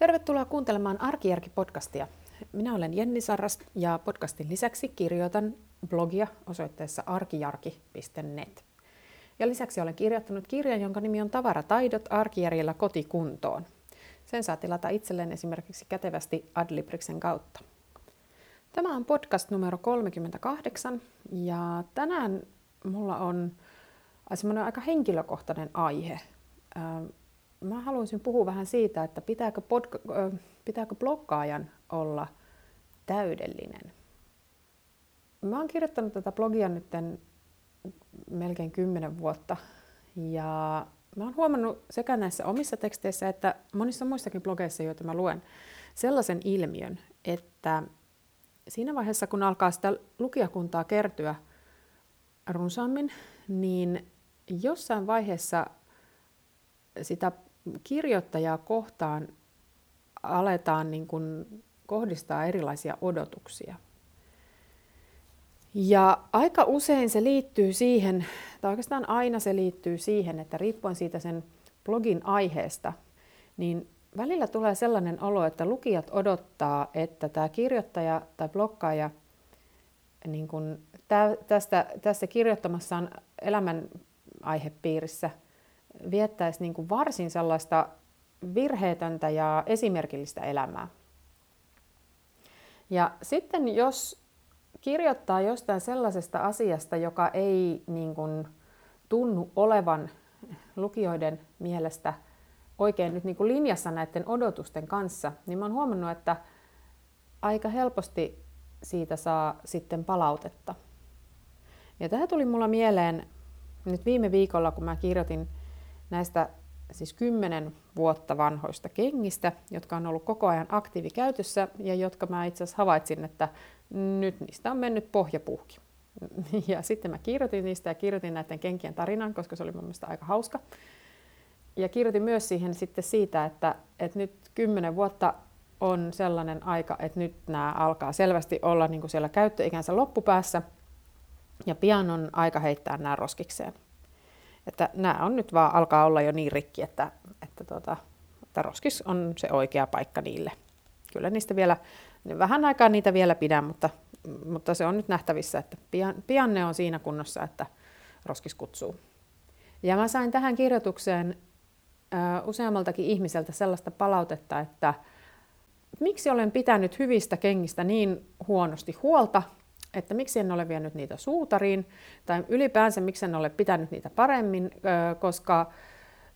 Tervetuloa kuuntelemaan Arkijärki-podcastia. Minä olen Jenni Sarras ja podcastin lisäksi kirjoitan blogia osoitteessa arkijarki.net. Ja lisäksi olen kirjoittanut kirjan, jonka nimi on Tavarataidot arkijärjellä kotikuntoon. Sen saa tilata itselleen esimerkiksi kätevästi Adlibriksen kautta. Tämä on podcast numero 38 ja tänään mulla on semmoinen aika henkilökohtainen aihe mä haluaisin puhua vähän siitä, että pitääkö, podca- pitääkö bloggaajan olla täydellinen. Mä oon kirjoittanut tätä blogia nyt melkein kymmenen vuotta ja mä oon huomannut sekä näissä omissa teksteissä että monissa muissakin blogeissa, joita mä luen, sellaisen ilmiön, että siinä vaiheessa, kun alkaa sitä lukijakuntaa kertyä runsaammin, niin jossain vaiheessa sitä kirjoittajaa kohtaan aletaan niin kuin kohdistaa erilaisia odotuksia. Ja aika usein se liittyy siihen, tai oikeastaan aina se liittyy siihen, että riippuen siitä sen blogin aiheesta, niin välillä tulee sellainen olo, että lukijat odottaa, että tämä kirjoittaja tai blokkaaja niin kun tästä, tässä kirjoittamassaan elämän aihepiirissä – viettäisi niin kuin varsin sellaista virheetöntä ja esimerkillistä elämää. Ja sitten jos kirjoittaa jostain sellaisesta asiasta, joka ei niin kuin tunnu olevan lukijoiden mielestä oikein nyt niin kuin linjassa näiden odotusten kanssa, niin mä oon huomannut, että aika helposti siitä saa sitten palautetta. Ja tämä tuli mulla mieleen nyt viime viikolla, kun mä kirjoitin näistä siis kymmenen vuotta vanhoista kengistä, jotka on ollut koko ajan aktiivikäytössä ja jotka mä itse asiassa havaitsin, että nyt niistä on mennyt pohjapuhki. Ja sitten mä kirjoitin niistä ja kirjoitin näiden kenkien tarinan, koska se oli mun mielestä aika hauska. Ja kirjoitin myös siihen sitten siitä, että, että nyt kymmenen vuotta on sellainen aika, että nyt nämä alkaa selvästi olla niin kuin siellä käyttöikänsä loppupäässä ja pian on aika heittää nämä roskikseen. Että nämä on nyt vaan alkaa olla jo niin rikki, että, että, tuota, että roskis on se oikea paikka niille. Kyllä niistä vielä, vähän aikaa niitä vielä pidän, mutta, mutta se on nyt nähtävissä, että pian, pian ne on siinä kunnossa, että roskis kutsuu. Ja mä sain tähän kirjoitukseen ö, useammaltakin ihmiseltä sellaista palautetta, että miksi olen pitänyt hyvistä kengistä niin huonosti huolta, että miksi en ole vienyt niitä suutariin, tai ylipäänsä miksi en ole pitänyt niitä paremmin, koska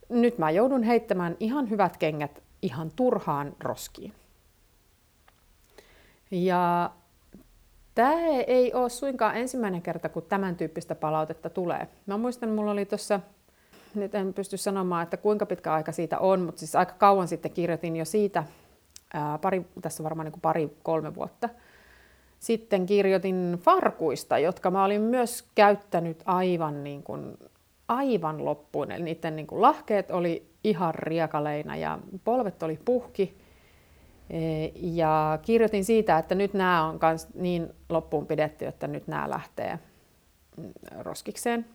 nyt mä joudun heittämään ihan hyvät kengät ihan turhaan roskiin. Ja tämä ei ole suinkaan ensimmäinen kerta, kun tämän tyyppistä palautetta tulee. Mä muistan, mulla oli tuossa, nyt en pysty sanomaan, että kuinka pitkä aika siitä on, mutta siis aika kauan sitten kirjoitin jo siitä, ää, pari, tässä varmaan niin pari-kolme vuotta, sitten kirjoitin farkuista, jotka mä olin myös käyttänyt aivan, niin kuin, aivan loppuun. Eli niiden niin kuin lahkeet oli ihan riekaleina ja polvet oli puhki. E, ja kirjoitin siitä, että nyt nämä on kans niin loppuun pidetty, että nyt nämä lähtee mm, roskikseen.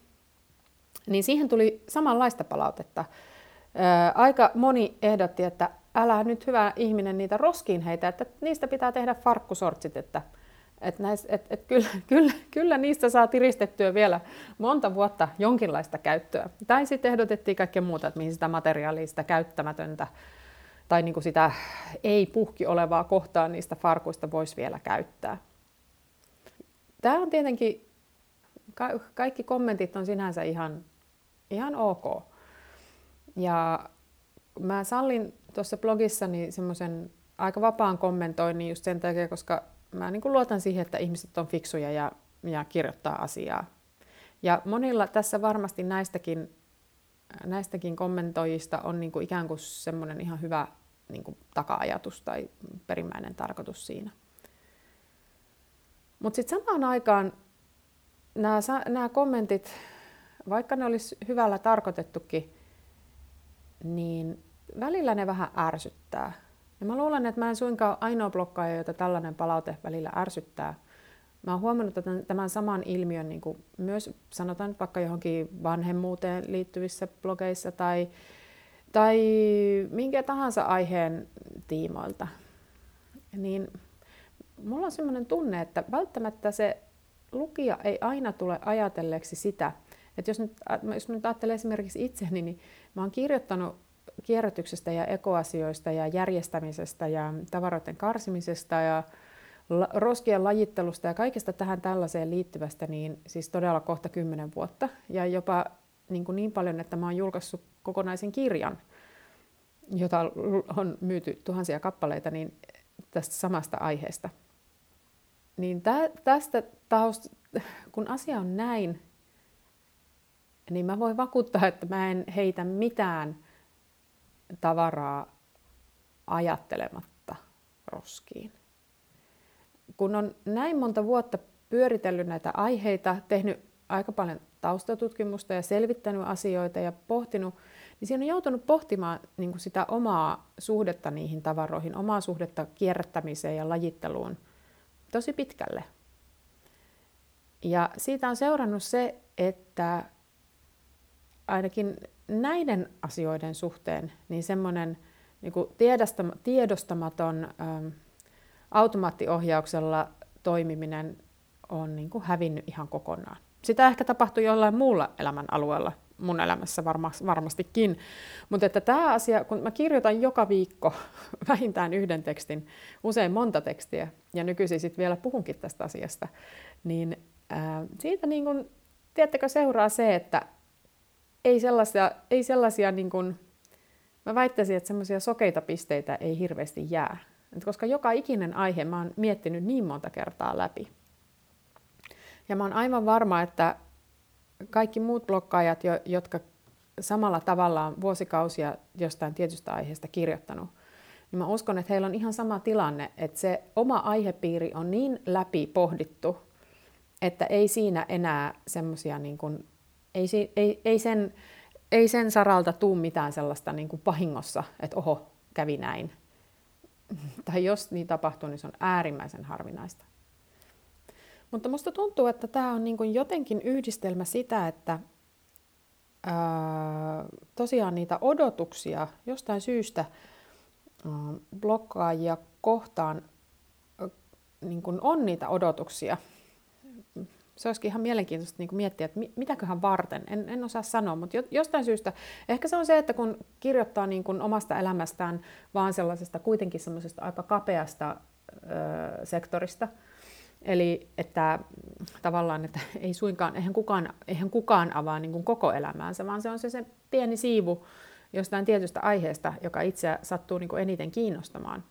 Niin siihen tuli samanlaista palautetta. Aika moni ehdotti, että älä nyt hyvä ihminen niitä roskiin heitä, että niistä pitää tehdä farkkusortsit, että et näis, et, et kyllä, kyllä, kyllä niistä saa tiristettyä vielä monta vuotta jonkinlaista käyttöä. Tai sitten ehdotettiin kaikkea muuta, että mihin sitä materiaalia, sitä käyttämätöntä tai niin kuin sitä ei-puhki olevaa kohtaa niistä farkuista voisi vielä käyttää. Tämä on tietenkin, kaikki kommentit on sinänsä ihan, ihan ok. Ja mä sallin tuossa blogissani semmoisen aika vapaan kommentoinnin just sen takia, koska mä niin kuin luotan siihen, että ihmiset on fiksuja ja, ja kirjoittaa asiaa. Ja monilla tässä varmasti näistäkin, näistäkin kommentoijista on niin kuin ikään kuin semmoinen ihan hyvä niin kuin taka-ajatus tai perimmäinen tarkoitus siinä. Mutta sitten samaan aikaan nämä, kommentit, vaikka ne olisi hyvällä tarkoitettukin, niin välillä ne vähän ärsyttää. Ja mä luulen, että mä en suinkaan ainoa blokkaaja, jota tällainen palaute välillä ärsyttää. Mä oon huomannut tämän, tämän saman ilmiön niin kuin myös sanotaan vaikka johonkin vanhemmuuteen liittyvissä blogeissa tai, tai minkä tahansa aiheen tiimoilta, niin mulla on sellainen tunne, että välttämättä se lukija ei aina tule ajatelleeksi sitä, että jos nyt, jos nyt ajattelee esimerkiksi itseni, niin mä oon kirjoittanut kierrätyksestä ja ekoasioista ja järjestämisestä ja tavaroiden karsimisesta ja roskien lajittelusta ja kaikesta tähän tällaiseen liittyvästä, niin siis todella kohta kymmenen vuotta. Ja jopa niin, kuin niin paljon, että mä oon julkaissut kokonaisen kirjan, jota on myyty tuhansia kappaleita, niin tästä samasta aiheesta. Niin tä, tästä taust, kun asia on näin, niin mä voin vakuuttaa, että mä en heitä mitään tavaraa ajattelematta roskiin. Kun on näin monta vuotta pyöritellyt näitä aiheita, tehnyt aika paljon taustatutkimusta ja selvittänyt asioita ja pohtinut, niin siinä on joutunut pohtimaan niin kuin sitä omaa suhdetta niihin tavaroihin, omaa suhdetta kierrättämiseen ja lajitteluun tosi pitkälle. Ja siitä on seurannut se, että ainakin näiden asioiden suhteen niin semmoinen niin tiedostamaton ähm, automaattiohjauksella toimiminen on niin kuin hävinnyt ihan kokonaan. Sitä ehkä tapahtui jollain muulla elämän alueella, mun elämässä varma, varmastikin. Mutta että tämä asia, kun mä kirjoitan joka viikko vähintään yhden tekstin, usein monta tekstiä, ja nykyisin sitten vielä puhunkin tästä asiasta, niin ää, siitä niin kun, tiedättekö, seuraa se, että ei sellaisia, ei sellaisia niin kun, mä väittäisin, että semmoisia sokeita pisteitä ei hirveästi jää. Et koska joka ikinen aihe mä oon miettinyt niin monta kertaa läpi. Ja mä oon aivan varma, että kaikki muut blokkaajat, jotka samalla tavalla on vuosikausia jostain tietystä aiheesta kirjoittanut, niin mä uskon, että heillä on ihan sama tilanne, että se oma aihepiiri on niin läpi pohdittu, että ei siinä enää semmoisia, niin ei, ei, ei, sen, ei sen saralta tuu mitään sellaista niin kuin vahingossa, että oho, kävi näin. tai jos niin tapahtuu, niin se on äärimmäisen harvinaista. Mutta musta tuntuu, että tämä on niin kuin jotenkin yhdistelmä sitä, että ää, tosiaan niitä odotuksia jostain syystä ää, blokkaajia kohtaan ää, niin kuin on niitä odotuksia. Se olisikin ihan mielenkiintoista niin miettiä, että mitäköhän varten, en, en osaa sanoa, mutta jostain syystä, ehkä se on se, että kun kirjoittaa niin kuin omasta elämästään vaan sellaisesta kuitenkin semmoisesta aika kapeasta ö, sektorista, Eli että tavallaan, että ei suinkaan, eihän kukaan, eihän kukaan avaa niin kuin koko elämäänsä, vaan se on se, se pieni siivu jostain tietystä aiheesta, joka itseä sattuu niin kuin eniten kiinnostamaan.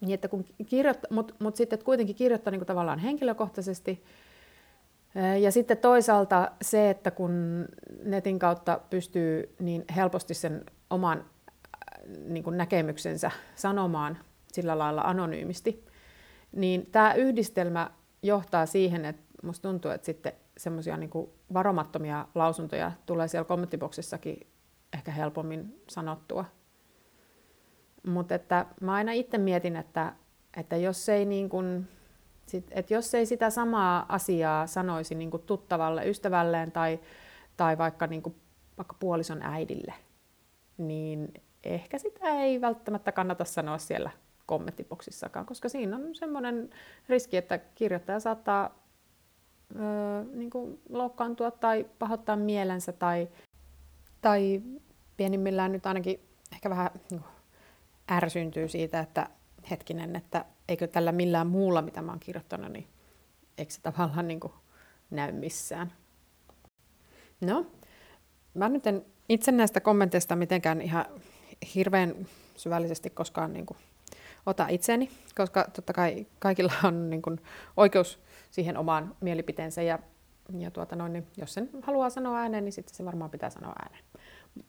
Niin, että kun kirjoittaa, mutta mut sitten että kuitenkin kirjoittaa niin kuin tavallaan henkilökohtaisesti, ja sitten toisaalta se, että kun netin kautta pystyy niin helposti sen oman niin kuin näkemyksensä sanomaan sillä lailla anonyymisti, niin tämä yhdistelmä johtaa siihen, että musta tuntuu, että sitten semmoisia niin varomattomia lausuntoja tulee siellä kommenttiboksissakin ehkä helpommin sanottua. Mutta että mä aina itse mietin, että, että jos ei niin kuin, sit, että jos ei sitä samaa asiaa sanoisi niin kuin tuttavalle, ystävälleen tai, tai vaikka, niin kuin, vaikka puolison äidille, niin ehkä sitä ei välttämättä kannata sanoa siellä kommenttiboksissakaan, koska siinä on semmoinen riski, että kirjoittaja saattaa öö, niin kuin loukkaantua tai pahoittaa mielensä tai, tai pienimmillään nyt ainakin ehkä vähän niin kuin ärsyntyy siitä, että hetkinen, että eikö tällä millään muulla, mitä mä oon kirjoittanut, niin eikö se tavallaan niin kuin näy missään. No, mä nyt en itse näistä kommenteista mitenkään ihan hirveän syvällisesti koskaan niin kuin ota itseni, koska totta kai kaikilla on niin kuin oikeus siihen omaan mielipiteensä ja, ja tuota noin, niin jos sen haluaa sanoa ääneen, niin sitten se varmaan pitää sanoa ääneen.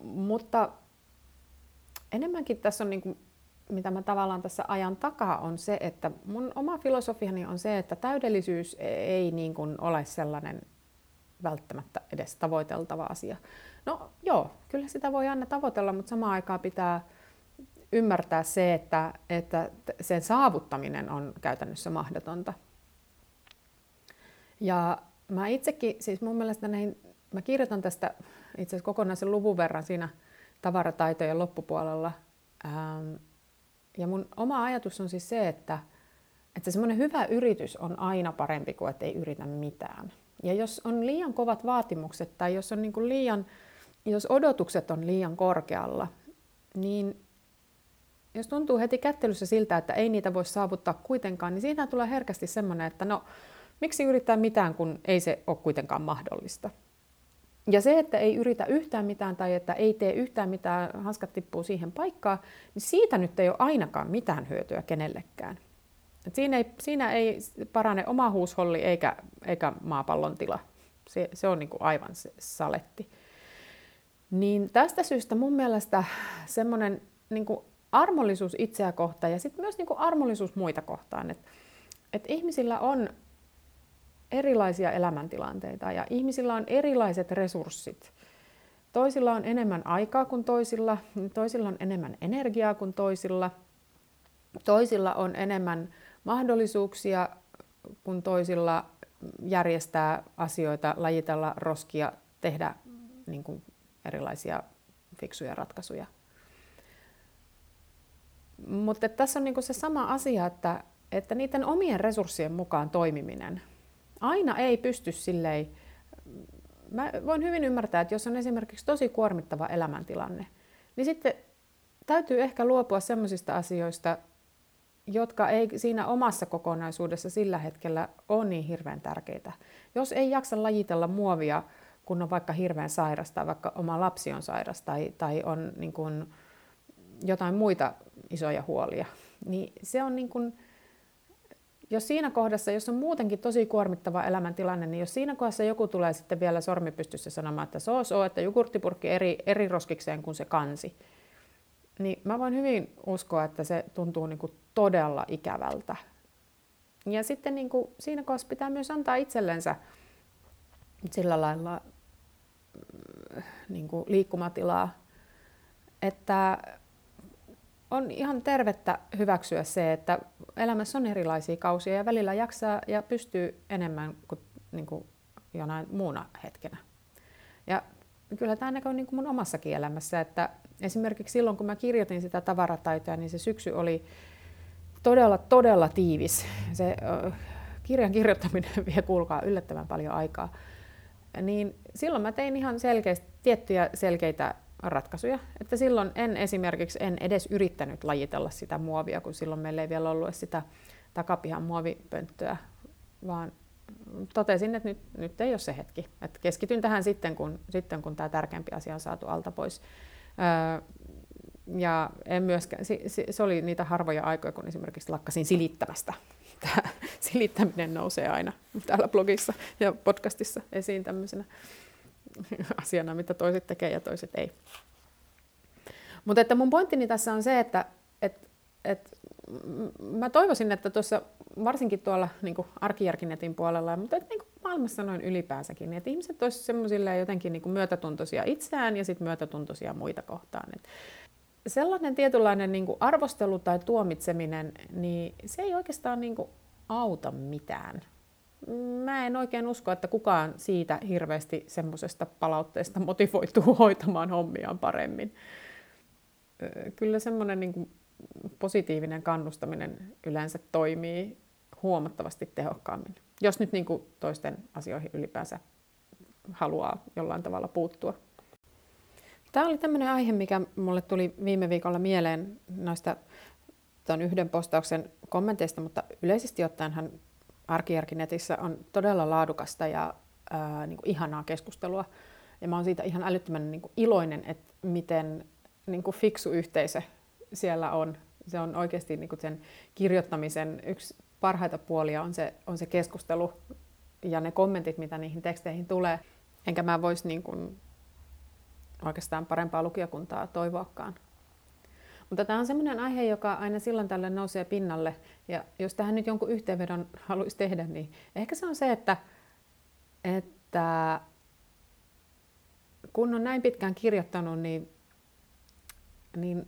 Mutta enemmänkin tässä on, niin kuin, mitä mä tavallaan tässä ajan takaa, on se, että mun oma filosofiani on se, että täydellisyys ei niin kuin ole sellainen välttämättä edes tavoiteltava asia. No joo, kyllä sitä voi aina tavoitella, mutta samaan aikaan pitää ymmärtää se, että, että sen saavuttaminen on käytännössä mahdotonta. Ja mä itsekin, siis mun mielestä näihin, mä kirjoitan tästä itse asiassa kokonaisen luvun verran siinä tavarataitojen loppupuolella. Ja mun oma ajatus on siis se, että, että semmoinen hyvä yritys on aina parempi kuin että ei yritä mitään. Ja jos on liian kovat vaatimukset tai jos, on niin kuin liian, jos odotukset on liian korkealla, niin jos tuntuu heti kättelyssä siltä, että ei niitä voi saavuttaa kuitenkaan, niin siitä tulee herkästi semmoinen, että no, miksi yrittää mitään, kun ei se ole kuitenkaan mahdollista. Ja se, että ei yritä yhtään mitään tai että ei tee yhtään mitään, hanskat tippuu siihen paikkaan, niin siitä nyt ei ole ainakaan mitään hyötyä kenellekään. Et siinä, ei, siinä ei parane oma huusholli eikä, eikä maapallon tila. Se, se on niin kuin aivan se saletti. Niin tästä syystä mun mielestä semmoinen niin armollisuus itseä kohtaan ja sitten myös niin kuin armollisuus muita kohtaan. Että et ihmisillä on erilaisia elämäntilanteita ja ihmisillä on erilaiset resurssit. Toisilla on enemmän aikaa kuin toisilla, toisilla on enemmän energiaa kuin toisilla, toisilla on enemmän mahdollisuuksia kuin toisilla järjestää asioita, lajitella roskia, tehdä niin kuin erilaisia fiksuja ratkaisuja. Mutta tässä on niin se sama asia, että, että niiden omien resurssien mukaan toimiminen aina ei pysty silleen, mä voin hyvin ymmärtää, että jos on esimerkiksi tosi kuormittava elämäntilanne, niin sitten täytyy ehkä luopua sellaisista asioista, jotka ei siinä omassa kokonaisuudessa sillä hetkellä ole niin hirveän tärkeitä. Jos ei jaksa lajitella muovia, kun on vaikka hirveän sairas tai vaikka oma lapsi on sairas tai, tai on niin kuin jotain muita isoja huolia, niin se on niin kuin, jos siinä kohdassa, jos on muutenkin tosi kuormittava elämäntilanne, niin jos siinä kohdassa joku tulee sitten vielä sormipystyssä sanomaan, että se on, että jogurttipurkki eri, eri roskikseen kuin se kansi, niin mä voin hyvin uskoa, että se tuntuu niin kuin todella ikävältä. Ja sitten niin kuin siinä kohdassa pitää myös antaa itsellensä sillä lailla mm, niin kuin liikkumatilaa, että on ihan tervettä hyväksyä se, että elämässä on erilaisia kausia ja välillä jaksaa ja pystyy enemmän kuin, niin kuin jonain muuna hetkenä. Ja kyllä tämä näkyy niin mun omassakin elämässä, että esimerkiksi silloin kun mä kirjoitin sitä tavarataitoa, niin se syksy oli todella, todella tiivis. Se kirjan kirjoittaminen vie, kuulkaa, yllättävän paljon aikaa. Niin silloin mä tein ihan selkeästi, tiettyjä selkeitä ratkaisuja. Että silloin en esimerkiksi en edes yrittänyt lajitella sitä muovia, kun silloin meillä ei vielä ollut sitä takapihan muovipönttöä, vaan totesin, että nyt, nyt ei ole se hetki. Et keskityn tähän sitten kun, sitten, kun tämä tärkeämpi asia on saatu alta pois. Öö, ja en myöskään, se, oli niitä harvoja aikoja, kun esimerkiksi lakkasin silittämästä. Tämä silittäminen nousee aina täällä blogissa ja podcastissa esiin tämmöisenä asiana, mitä toiset tekee ja toiset ei. Mutta että mun pointtini tässä on se, että et, et, mä toivoisin, että tuossa varsinkin tuolla niin arkijärkinetin puolella, mutta et, niin maailmassa noin ylipäänsäkin, että ihmiset olisivat semmoisille jotenkin niin myötätuntoisia itseään ja sitten myötätuntoisia muita kohtaan. Et sellainen tietynlainen niin arvostelu tai tuomitseminen, niin se ei oikeastaan niin auta mitään mä en oikein usko, että kukaan siitä hirveästi semmoisesta palautteesta motivoituu hoitamaan hommiaan paremmin. Kyllä semmoinen niin positiivinen kannustaminen yleensä toimii huomattavasti tehokkaammin, jos nyt niin kuin toisten asioihin ylipäänsä haluaa jollain tavalla puuttua. Tämä oli tämmöinen aihe, mikä mulle tuli viime viikolla mieleen noista tuon yhden postauksen kommenteista, mutta yleisesti ottaenhan Arkijärkinetissä on todella laadukasta ja ää, niin kuin ihanaa keskustelua. Ja mä oon siitä ihan älyttömän niin kuin iloinen, että miten niin kuin fiksu yhteisö siellä on. Se on oikeasti niin kuin sen kirjoittamisen yksi parhaita puolia on se, on se keskustelu ja ne kommentit, mitä niihin teksteihin tulee. Enkä mä voisi niin kuin oikeastaan parempaa lukijakuntaa toivoakaan. Mutta tämä on sellainen aihe, joka aina silloin tällöin nousee pinnalle. Ja jos tähän nyt jonkun yhteenvedon haluaisi tehdä, niin ehkä se on se, että, että kun on näin pitkään kirjoittanut, niin, niin,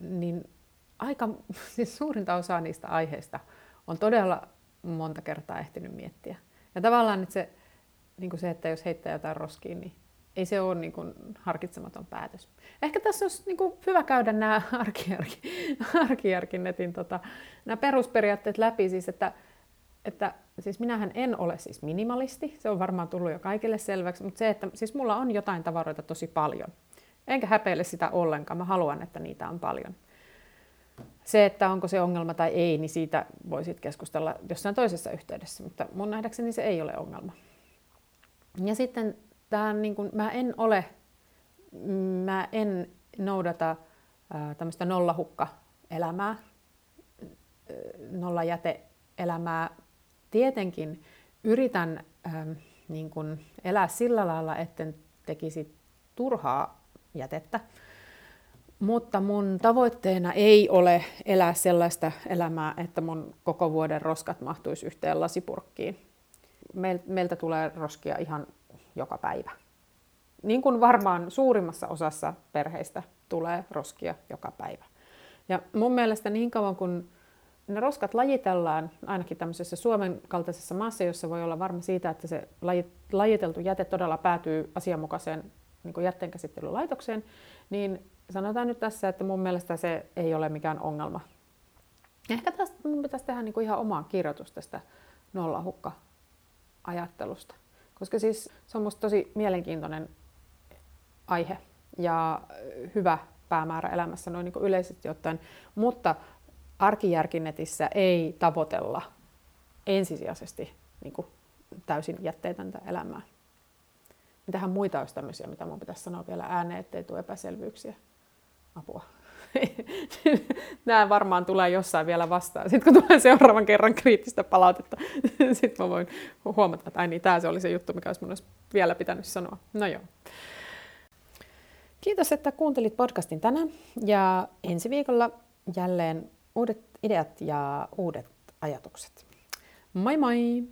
niin aika siis suurinta osaa niistä aiheista on todella monta kertaa ehtinyt miettiä. Ja tavallaan että se, niin kuin se, että jos heittää jotain roskiin, niin ei se ole niin kuin harkitsematon päätös. Ehkä tässä olisi niin kuin hyvä käydä nämä arkijärkinetin tota, nämä perusperiaatteet läpi, siis että, että siis minähän en ole siis minimalisti, se on varmaan tullut jo kaikille selväksi, mutta se, että siis mulla on jotain tavaroita tosi paljon. Enkä häpeile sitä ollenkaan, mä haluan, että niitä on paljon. Se, että onko se ongelma tai ei, niin siitä voisit keskustella jossain toisessa yhteydessä, mutta mun nähdäkseni se ei ole ongelma. Ja sitten tähän, niin kuin, mä en ole, mä en noudata tämmöistä nollahukka-elämää, nollajäte-elämää. Tietenkin yritän ää, niin kuin elää sillä lailla, etten tekisi turhaa jätettä. Mutta mun tavoitteena ei ole elää sellaista elämää, että mun koko vuoden roskat mahtuisi yhteen lasipurkkiin. Meiltä tulee roskia ihan joka päivä. Niin kuin varmaan suurimmassa osassa perheistä tulee roskia joka päivä. Ja mun mielestä niin kauan kun ne roskat lajitellaan, ainakin tämmöisessä Suomen kaltaisessa maassa, jossa voi olla varma siitä, että se lajiteltu jäte todella päätyy asianmukaiseen niin jätteenkäsittelylaitokseen, niin sanotaan nyt tässä, että mun mielestä se ei ole mikään ongelma. Ehkä tästä mun pitäisi tehdä niin kuin ihan omaa kirjoitus tästä nollahukka-ajattelusta. Koska siis se on musta tosi mielenkiintoinen aihe ja hyvä päämäärä elämässä noin niin yleisesti ottaen. Mutta arkijärkinetissä ei tavoitella ensisijaisesti niin kuin täysin jätteetöntä elämää. Mitähän muita olisi tämmöisiä, mitä minun pitäisi sanoa vielä ääneen, ettei tule epäselvyyksiä? Apua. Nämä varmaan tulee jossain vielä vastaan. Sitten kun tulee seuraavan kerran kriittistä palautetta, sitten mä voin huomata, että niin, tämä se oli se juttu, mikä olisi mun olisi vielä pitänyt sanoa. No joo. Kiitos, että kuuntelit podcastin tänään ja ensi viikolla jälleen uudet ideat ja uudet ajatukset. Moi moi!